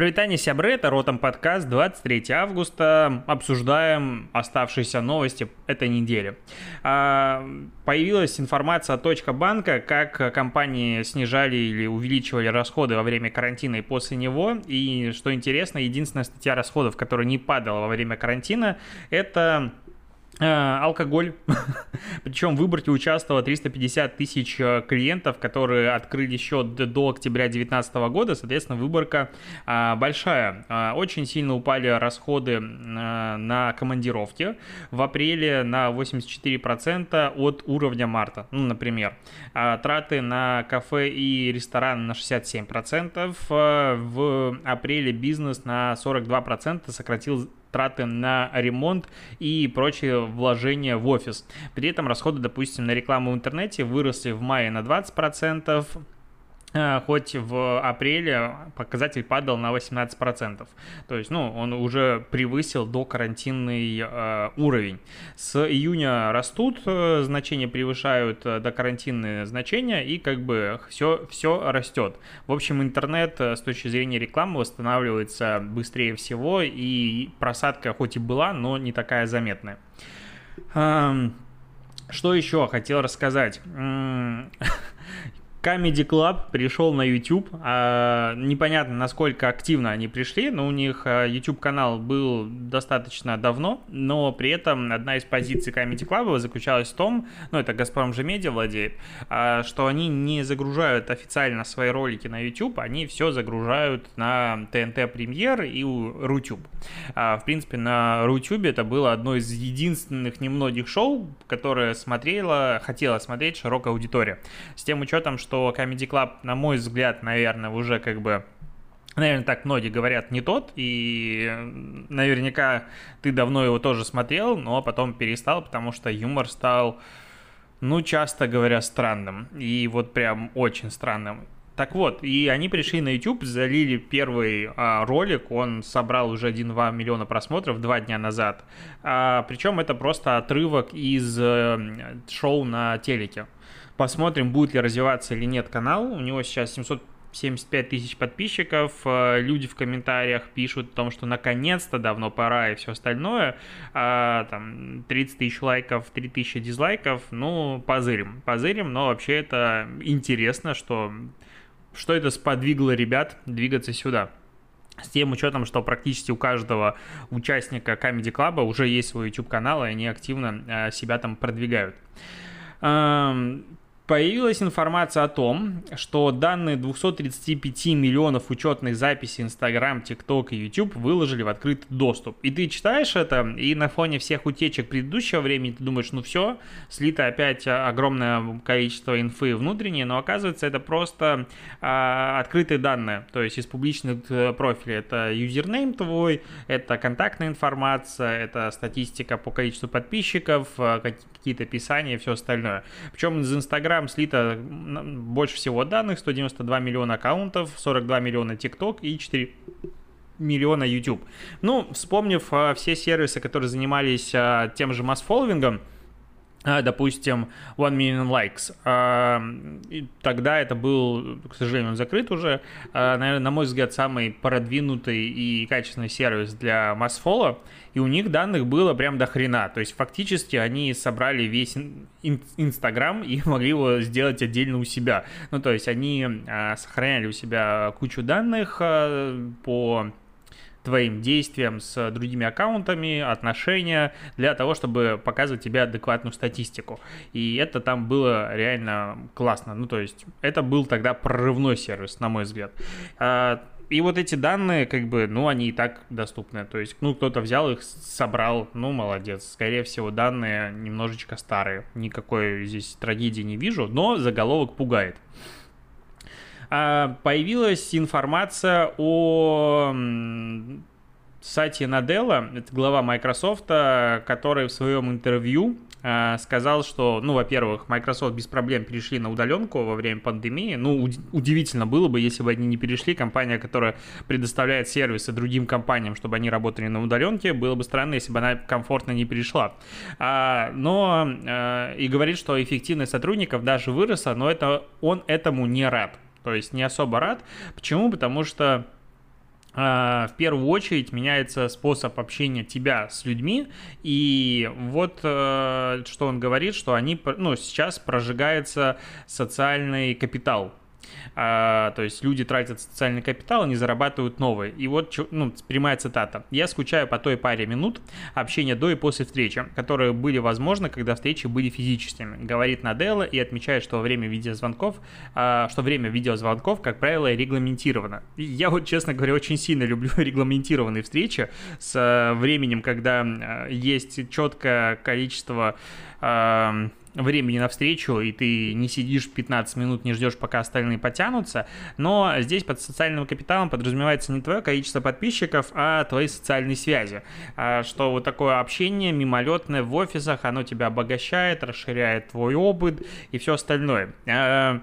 Привитание, сябры, это Ротом подкаст, 23 августа. Обсуждаем оставшиеся новости этой недели. А, появилась информация от Точка банка, как компании снижали или увеличивали расходы во время карантина и после него. И что интересно, единственная статья расходов, которая не падала во время карантина, это алкоголь. Причем в выборке участвовало 350 тысяч э, клиентов, которые открыли счет до октября 2019 года. Соответственно, выборка а, большая. А, очень сильно упали расходы а, на командировки. В апреле на 84% от уровня марта. Ну, например, а, траты на кафе и ресторан на 67%. А, в апреле бизнес на 42% сократил траты на ремонт и прочие вложения в офис. При этом расходы, допустим, на рекламу в интернете выросли в мае на 20%, Э, хоть в апреле показатель падал на 18%. То есть, ну, он уже превысил до карантинный э, уровень. С июня растут, э, значения превышают э, до карантинные значения, и как бы все, все растет. В общем, интернет э, с точки зрения рекламы восстанавливается быстрее всего, и просадка хоть и была, но не такая заметная. Эм, что еще хотел рассказать? Comedy Club пришел на YouTube. А, непонятно, насколько активно они пришли, но у них а, YouTube-канал был достаточно давно, но при этом одна из позиций Comedy Club заключалась в том, ну это Газпром же медиа владеет, а, что они не загружают официально свои ролики на YouTube, они все загружают на ТНТ Премьер и Рутюб. В принципе, на Рутюбе это было одно из единственных немногих шоу, которое смотрела, хотела смотреть широкая аудитория. С тем учетом, что что Comedy Club, на мой взгляд, наверное, уже как бы Наверное, так многие говорят не тот, и наверняка ты давно его тоже смотрел, но потом перестал, потому что юмор стал, ну, часто говоря, странным. И вот прям очень странным. Так вот, и они пришли на YouTube, залили первый а, ролик, он собрал уже 1-2 миллиона просмотров два дня назад. А, причем это просто отрывок из а, шоу на телеке. Посмотрим, будет ли развиваться или нет канал. У него сейчас 775 тысяч подписчиков. Э, люди в комментариях пишут о том, что наконец-то давно пора и все остальное. А, там 30 тысяч лайков, 3 тысячи дизлайков. Ну, позырим. Позырим, но вообще это интересно, что, что это сподвигло ребят двигаться сюда. С тем учетом, что практически у каждого участника Comedy Club уже есть свой YouTube канал, и они активно э, себя там продвигают. Появилась информация о том, что данные 235 миллионов учетных записей Instagram, TikTok и YouTube выложили в открытый доступ. И ты читаешь это, и на фоне всех утечек предыдущего времени ты думаешь, ну все, слито опять огромное количество инфы внутренней, но оказывается это просто а, открытые данные, то есть из публичных э, профилей. Это юзернейм твой, это контактная информация, это статистика по количеству подписчиков, э, какие-то описания и все остальное. Причем из Instagram Telegram слито больше всего данных, 192 миллиона аккаунтов, 42 миллиона TikTok и 4 миллиона YouTube. Ну, вспомнив а, все сервисы, которые занимались а, тем же масс-фолловингом, допустим, One Million Likes. А, тогда это был, к сожалению, закрыт уже. А, наверное, на мой взгляд, самый продвинутый и качественный сервис для масс-фолла. И у них данных было прям до хрена. То есть, фактически, они собрали весь Инстаграм и могли его сделать отдельно у себя. Ну, то есть, они сохраняли у себя кучу данных по твоим действиям с другими аккаунтами, отношения, для того, чтобы показывать тебе адекватную статистику. И это там было реально классно. Ну, то есть, это был тогда прорывной сервис, на мой взгляд. А, и вот эти данные, как бы, ну, они и так доступны. То есть, ну, кто-то взял их, собрал, ну, молодец. Скорее всего, данные немножечко старые. Никакой здесь трагедии не вижу, но заголовок пугает. А, появилась информация о Сати Наделла, это глава Microsoft, который в своем интервью Э, сказал, что, ну, во-первых, Microsoft без проблем перешли на удаленку во время пандемии. Ну, удивительно было бы, если бы они не перешли. Компания, которая предоставляет сервисы другим компаниям, чтобы они работали на удаленке, было бы странно, если бы она комфортно не перешла. А, но а, и говорит, что эффективность сотрудников даже выросла, но это он этому не рад. То есть не особо рад. Почему? Потому что а, в первую очередь меняется способ общения тебя с людьми, и вот э, что он говорит, что они, ну, сейчас прожигается социальный капитал а, то есть люди тратят социальный капитал, они зарабатывают новые. И вот ну, прямая цитата. «Я скучаю по той паре минут общения до и после встречи, которые были возможны, когда встречи были физическими», говорит Наделла и отмечает, что время видеозвонков, а, что время видеозвонков, как правило, регламентировано. И я вот, честно говоря, очень сильно люблю регламентированные встречи с а, временем, когда а, есть четкое количество а, времени на встречу, и ты не сидишь 15 минут, не ждешь, пока остальные потянутся. Но здесь под социальным капиталом подразумевается не твое количество подписчиков, а твои социальные связи. А что вот такое общение мимолетное в офисах, оно тебя обогащает, расширяет твой опыт и все остальное. А,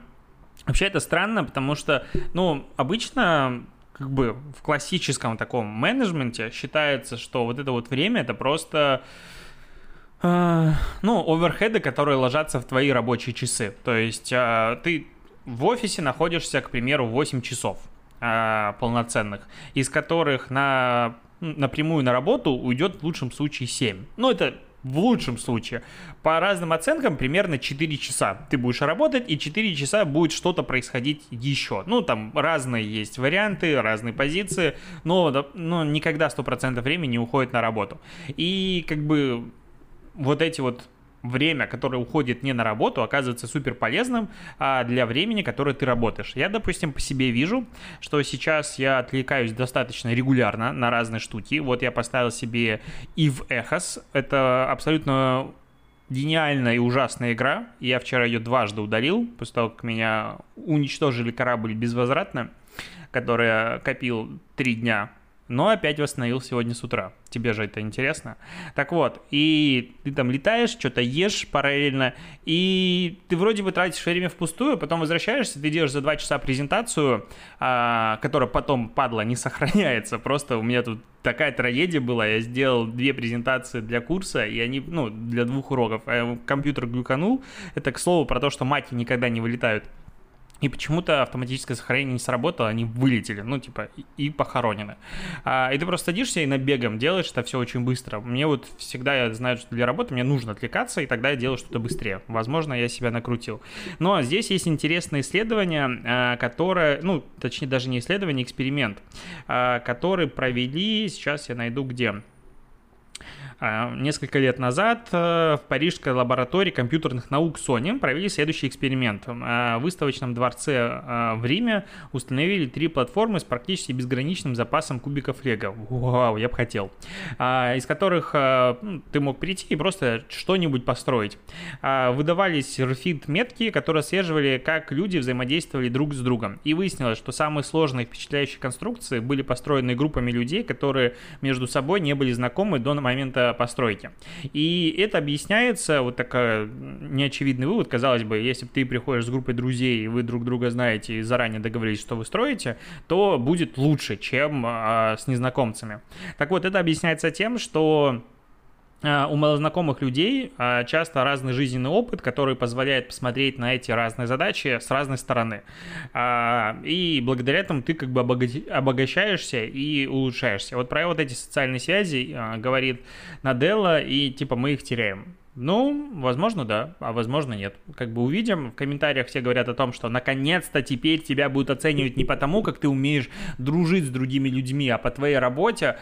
вообще это странно, потому что, ну, обычно как бы в классическом таком менеджменте считается, что вот это вот время это просто ну, оверхеды, которые ложатся в твои рабочие часы. То есть а, ты в офисе находишься, к примеру, 8 часов а, полноценных, из которых на напрямую на работу уйдет в лучшем случае 7. Ну, это в лучшем случае. По разным оценкам примерно 4 часа ты будешь работать, и 4 часа будет что-то происходить еще. Ну, там разные есть варианты, разные позиции, но, но никогда 100% времени не уходит на работу. И как бы вот эти вот время, которое уходит не на работу, оказывается супер полезным а, для времени, которое ты работаешь. Я, допустим, по себе вижу, что сейчас я отвлекаюсь достаточно регулярно на разные штуки. Вот я поставил себе Eve Echos. Это абсолютно гениальная и ужасная игра. Я вчера ее дважды удалил, после того, как меня уничтожили корабль безвозвратно, который я копил три дня но опять восстановил сегодня с утра. Тебе же это интересно. Так вот, и ты там летаешь, что-то ешь параллельно, и ты вроде бы тратишь время впустую, потом возвращаешься, ты делаешь за два часа презентацию, а, которая потом, падла, не сохраняется. Просто у меня тут такая трагедия была. Я сделал две презентации для курса, и они, ну, для двух уроков. А компьютер глюканул. Это, к слову, про то, что маки никогда не вылетают и почему-то автоматическое сохранение не сработало, они вылетели, ну, типа, и, похоронены. А, и ты просто садишься и набегом делаешь это все очень быстро. Мне вот всегда, я знаю, что для работы мне нужно отвлекаться, и тогда я делаю что-то быстрее. Возможно, я себя накрутил. Но здесь есть интересное исследование, а, которое, ну, точнее, даже не исследование, эксперимент, а, который провели, сейчас я найду где, а, несколько лет назад э, в парижской лаборатории компьютерных наук Sony провели следующий эксперимент. А, в выставочном дворце а, в Риме установили три платформы с практически безграничным запасом кубиков лего. Вау, я бы хотел. Из которых ну, ты мог прийти и просто что-нибудь построить. Выдавались рфид-метки, которые отслеживали, как люди взаимодействовали друг с другом. И выяснилось, что самые сложные впечатляющие конструкции были построены группами людей, которые между собой не были знакомы до момента постройки. И это объясняется, вот такой неочевидный вывод, казалось бы, если ты приходишь с группой друзей, и вы друг друга знаете и заранее договорились, что вы строите, то будет лучше, чем а, с незнакомцами. Так вот, это объясняется тем, что у малознакомых людей а, часто разный жизненный опыт, который позволяет посмотреть на эти разные задачи с разной стороны. А, и благодаря этому ты как бы обогащаешься и улучшаешься. Вот про вот эти социальные связи говорит Наделла, и типа мы их теряем. Ну, возможно, да, а возможно, нет. Как бы увидим. В комментариях все говорят о том, что наконец-то теперь тебя будут оценивать не потому, как ты умеешь дружить с другими людьми, а по твоей работе.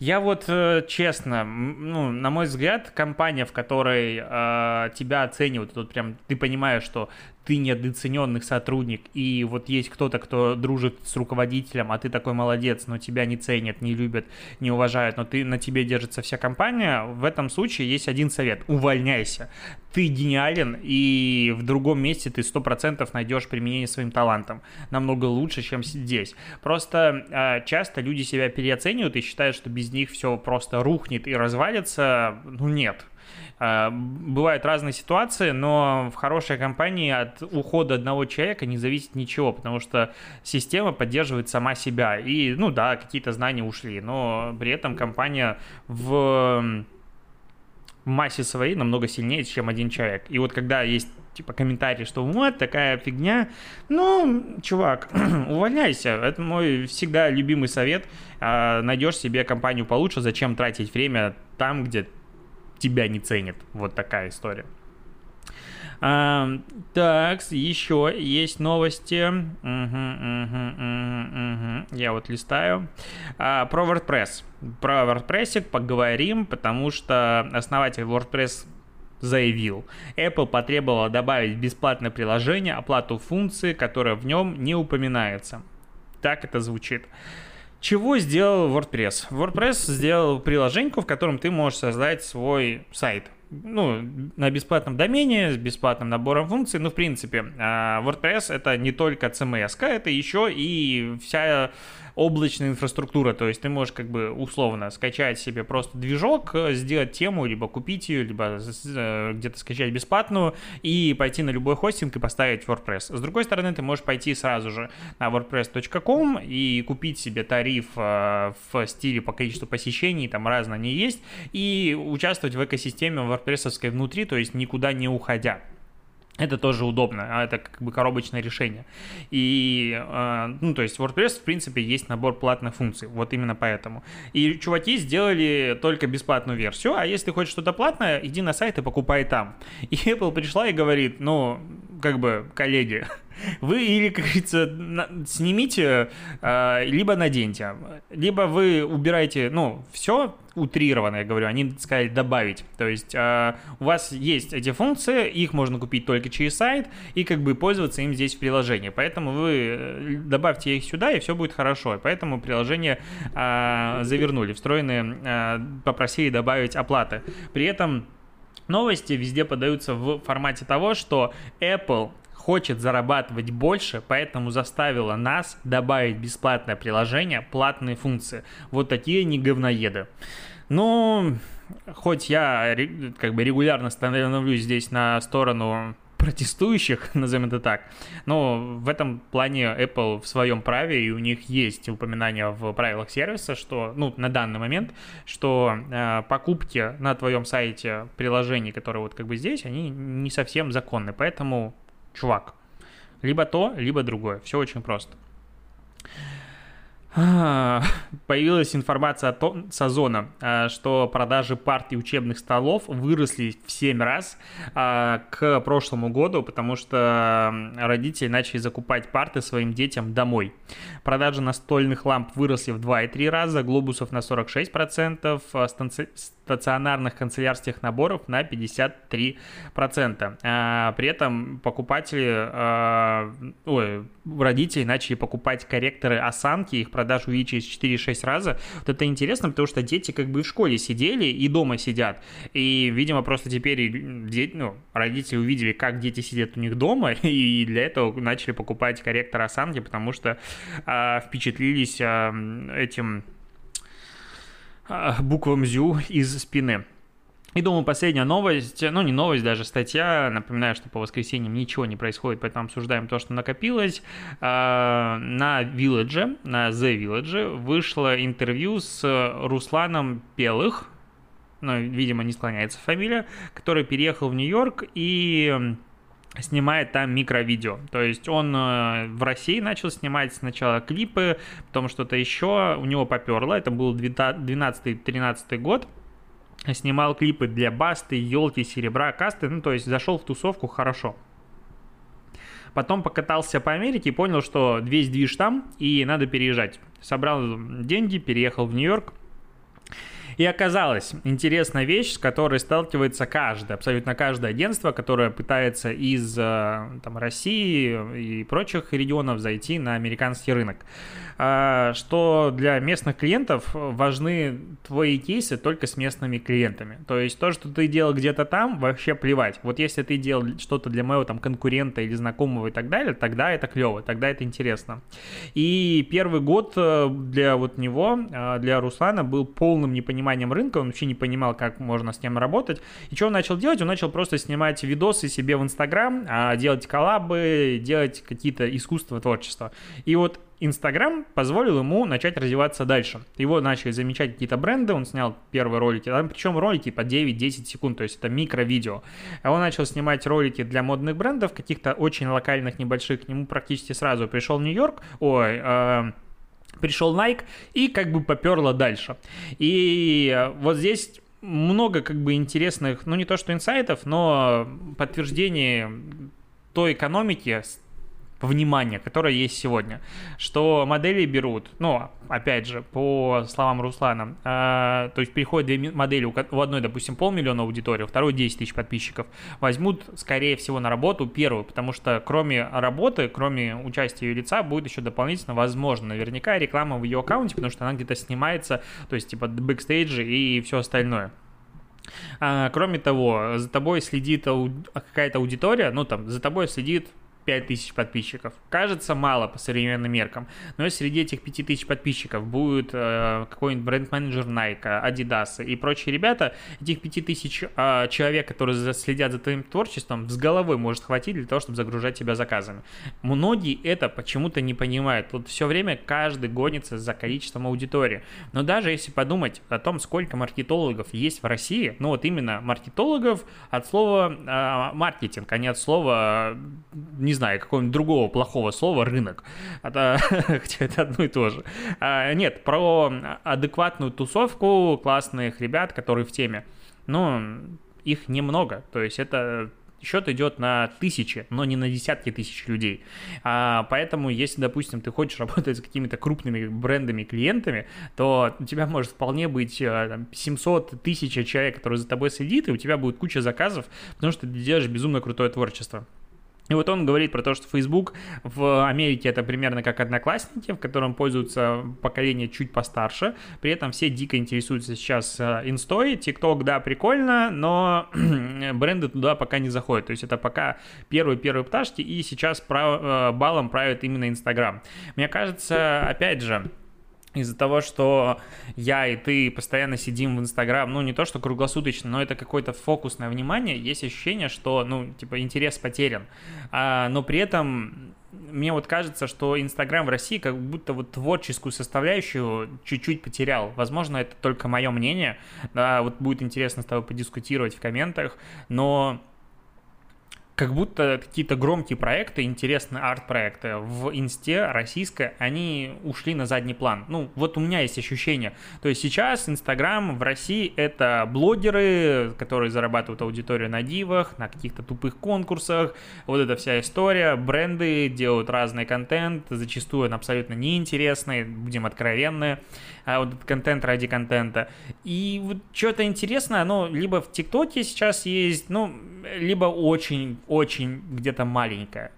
Я вот э, честно, ну, на мой взгляд, компания, в которой э, тебя оценивают, тут прям ты понимаешь, что ты недооцененный сотрудник, и вот есть кто-то, кто дружит с руководителем, а ты такой молодец, но тебя не ценят, не любят, не уважают, но ты на тебе держится вся компания, в этом случае есть один совет – увольняйся. Ты гениален, и в другом месте ты 100% найдешь применение своим талантам. Намного лучше, чем здесь. Просто э, часто люди себя переоценивают и считают, что без них все просто рухнет и развалится. Ну нет, бывают разные ситуации, но в хорошей компании от ухода одного человека не зависит ничего, потому что система поддерживает сама себя. И, ну да, какие-то знания ушли, но при этом компания в массе своей намного сильнее, чем один человек. И вот когда есть типа комментарии, что вот такая фигня, ну, чувак, увольняйся. Это мой всегда любимый совет. А, найдешь себе компанию получше, зачем тратить время там, где тебя не ценит. Вот такая история. А, так, еще есть новости. Угу, угу, угу. Я вот листаю. А, про WordPress. Про WordPress поговорим, потому что основатель WordPress заявил, Apple потребовала добавить бесплатное приложение оплату функции, которая в нем не упоминается. Так это звучит. Чего сделал WordPress? WordPress сделал приложение, в котором ты можешь создать свой сайт. Ну, на бесплатном домене, с бесплатным набором функций. Ну, в принципе, а, WordPress это не только CMS, это еще и вся облачная инфраструктура, то есть ты можешь как бы условно скачать себе просто движок, э, сделать тему, либо купить ее, либо э, где-то скачать бесплатную и пойти на любой хостинг и поставить WordPress. С другой стороны, ты можешь пойти сразу же на wordpress.com и купить себе тариф э, в стиле по количеству посещений, там разные они есть, и участвовать в экосистеме WordPress внутри, то есть никуда не уходя. Это тоже удобно, а это как бы коробочное решение. И, э, ну, то есть WordPress, в принципе, есть набор платных функций, вот именно поэтому. И чуваки сделали только бесплатную версию, а если хочешь что-то платное, иди на сайт и покупай там. И Apple пришла и говорит, ну, как бы, коллеги, вы или, как говорится, снимите, а, либо наденьте, либо вы убираете, ну, все утрированно, я говорю, они сказали добавить. То есть а, у вас есть эти функции, их можно купить только через сайт и как бы пользоваться им здесь в приложении. Поэтому вы э, добавьте их сюда, и все будет хорошо. Поэтому приложение а, завернули, встроенные попросили добавить оплаты. При этом новости везде подаются в формате того, что Apple хочет зарабатывать больше, поэтому заставила нас добавить бесплатное приложение, платные функции. Вот такие не говноеды. Ну, хоть я как бы регулярно становлюсь здесь на сторону протестующих, назовем это так. Но в этом плане Apple в своем праве, и у них есть упоминание в правилах сервиса, что, ну, на данный момент, что э, покупки на твоем сайте приложений, которые вот как бы здесь, они не совсем законны. Поэтому чувак. Либо то, либо другое. Все очень просто. А, появилась информация от Сазона, а, что продажи партий учебных столов выросли в 7 раз а, к прошлому году, потому что родители начали закупать парты своим детям домой. Продажи настольных ламп выросли в 2,3 раза, глобусов на 46%, стационарных канцелярских наборов на 53%. При этом покупатели, ой, родители начали покупать корректоры осанки, их продаж увеличились 4-6 раза. Вот это интересно, потому что дети как бы в школе сидели и дома сидят. И, видимо, просто теперь дети, ну, родители увидели, как дети сидят у них дома, и для этого начали покупать корректор осанки, потому что а, впечатлились а, этим а, буквам ЗЮ из спины. И думаю, последняя новость, ну не новость, даже статья, напоминаю, что по воскресеньям ничего не происходит, поэтому обсуждаем то, что накопилось. А, на Village, на The Village вышло интервью с Русланом Пелых, ну, видимо, не склоняется фамилия, который переехал в Нью-Йорк и снимает там микровидео. То есть он э, в России начал снимать сначала клипы, потом что-то еще, у него поперло, это был 12-13 год, снимал клипы для Басты, Елки, Серебра, Касты, ну, то есть зашел в тусовку хорошо. Потом покатался по Америке и понял, что весь движ там, и надо переезжать. Собрал деньги, переехал в Нью-Йорк, И оказалось, интересная вещь, с которой сталкивается каждое, абсолютно каждое агентство, которое пытается из э, там, России и прочих регионов зайти на американский рынок. А, что для местных клиентов важны твои кейсы только с местными клиентами. То есть то, что ты делал где-то там, вообще плевать. Вот если ты делал что-то для моего там конкурента или знакомого и так далее, тогда это клево, тогда это интересно. И первый год э, для вот него, э, для Руслана, был полным непониманием рынка, он вообще не понимал, как можно с ним работать. И что он начал делать? Он начал просто снимать видосы себе в Инстаграм, а, делать коллабы, делать какие-то искусства, творчество. И вот Инстаграм позволил ему начать развиваться дальше. Его начали замечать какие-то бренды, он снял первые ролики, там, причем ролики по 9-10 секунд, то есть это микро-видео. А он начал снимать ролики для модных брендов, каких-то очень локальных, небольших, к нему практически сразу пришел Нью-Йорк, ой, э, пришел Nike и как бы поперло дальше. И вот здесь много как бы интересных, ну не то что инсайтов, но подтверждений той экономики, внимание, которое есть сегодня, что модели берут, ну, опять же, по словам Руслана, э, то есть приходят две модели, у, у одной, допустим, полмиллиона аудитории, у второй 10 тысяч подписчиков, возьмут, скорее всего, на работу первую, потому что кроме работы, кроме участия ее лица, будет еще дополнительно, возможно, наверняка реклама в ее аккаунте, потому что она где-то снимается, то есть, типа, бэкстейджи и все остальное. А, кроме того, за тобой следит какая-то аудитория, ну там, за тобой следит 5000 подписчиков. Кажется мало по современным меркам, но среди этих 5000 подписчиков будет э, какой-нибудь бренд-менеджер Nike, Adidas и прочие ребята, этих 5000 э, человек, которые следят за твоим творчеством, с головой может хватить для того, чтобы загружать тебя заказами. Многие это почему-то не понимают. Вот все время каждый гонится за количеством аудитории. Но даже если подумать о том, сколько маркетологов есть в России, ну вот именно маркетологов от слова э, маркетинг, а не от слова не знаю, какого-нибудь другого плохого слова рынок. Это, хотя это одно и то же. А, нет, про адекватную тусовку классных ребят, которые в теме. Ну, их немного. То есть это счет идет на тысячи, но не на десятки тысяч людей. А, поэтому, если, допустим, ты хочешь работать с какими-то крупными брендами, клиентами, то у тебя может вполне быть э, там, 700 тысяч человек, которые за тобой следит, и у тебя будет куча заказов, потому что ты делаешь безумно крутое творчество. И вот он говорит про то, что Facebook в Америке это примерно как одноклассники, в котором пользуются поколение чуть постарше. При этом все дико интересуются сейчас э, инстой. TikTok, да, прикольно, но бренды туда пока не заходят. То есть это пока первые-первые пташки, и сейчас э, балом правит именно Instagram. Мне кажется, опять же, из-за того, что я и ты постоянно сидим в Инстаграм, ну, не то, что круглосуточно, но это какое-то фокусное внимание, есть ощущение, что, ну, типа, интерес потерян. А, но при этом мне вот кажется, что Инстаграм в России как будто вот творческую составляющую чуть-чуть потерял. Возможно, это только мое мнение. Да, вот будет интересно с тобой подискутировать в комментах, но как будто какие-то громкие проекты, интересные арт-проекты в инсте российской, они ушли на задний план. Ну, вот у меня есть ощущение. То есть сейчас Инстаграм в России это блогеры, которые зарабатывают аудиторию на дивах, на каких-то тупых конкурсах, вот эта вся история, бренды делают разный контент, зачастую он абсолютно неинтересный, будем откровенны, а вот контент ради контента. И вот что-то интересное, оно либо в ТикТоке сейчас есть, ну, либо очень очень где-то маленькая.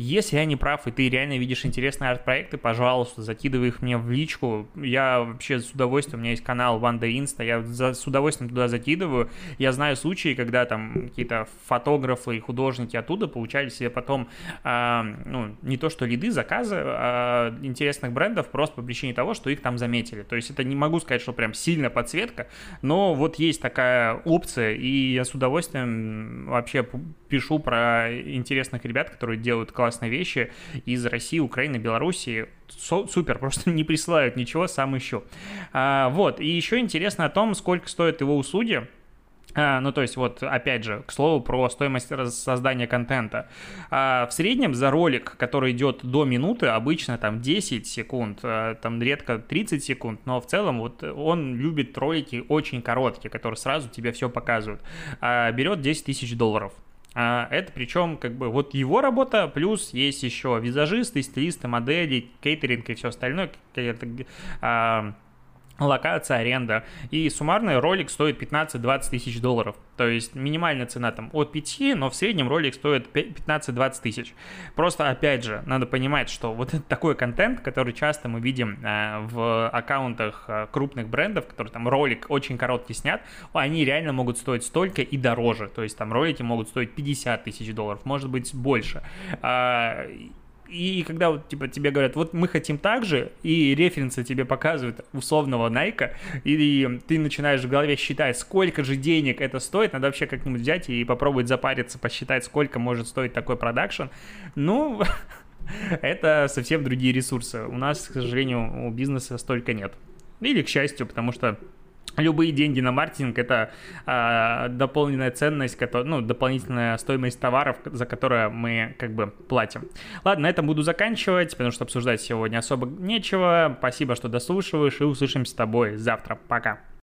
Если я не прав, и ты реально видишь интересные арт-проекты, пожалуйста, закидывай их мне в личку. Я вообще с удовольствием, у меня есть канал Day Insta, я за, с удовольствием туда закидываю. Я знаю случаи, когда там какие-то фотографы и художники оттуда получали себе потом, э, ну, не то что лиды, заказы э, интересных брендов просто по причине того, что их там заметили. То есть это не могу сказать, что прям сильно подсветка, но вот есть такая опция, и я с удовольствием вообще пишу про интересных ребят, которые делают классные вещи из России, Украины, Белоруссии. Супер, просто не присылают ничего, сам ищу. А, вот, и еще интересно о том, сколько стоят его услуги. А, ну, то есть, вот, опять же, к слову, про стоимость создания контента. А, в среднем за ролик, который идет до минуты, обычно там 10 секунд, а, там редко 30 секунд, но в целом вот он любит ролики очень короткие, которые сразу тебе все показывают. А, берет 10 тысяч долларов. А, это причем как бы вот его работа, плюс есть еще визажисты, стилисты, модели, кейтеринг и все остальное, какая-то локация, аренда. И суммарный ролик стоит 15-20 тысяч долларов. То есть минимальная цена там от 5, но в среднем ролик стоит 15-20 тысяч. Просто, опять же, надо понимать, что вот такой контент, который часто мы видим э, в аккаунтах э, крупных брендов, которые там ролик очень короткий снят, они реально могут стоить столько и дороже. То есть там ролики могут стоить 50 тысяч долларов, может быть больше. А, и когда вот, типа, тебе говорят, вот мы хотим так же, и референсы тебе показывают условного Найка, и ты начинаешь в голове считать, сколько же денег это стоит, надо вообще как-нибудь взять и попробовать запариться, посчитать, сколько может стоить такой продакшн. Ну, это совсем другие ресурсы. У нас, к сожалению, у бизнеса столько нет. Или к счастью, потому что любые деньги на маркетинг это э, дополненная ценность, который, ну, дополнительная стоимость товаров, за которые мы как бы платим. Ладно, на этом буду заканчивать, потому что обсуждать сегодня особо нечего. Спасибо, что дослушиваешь, и услышимся с тобой завтра. Пока.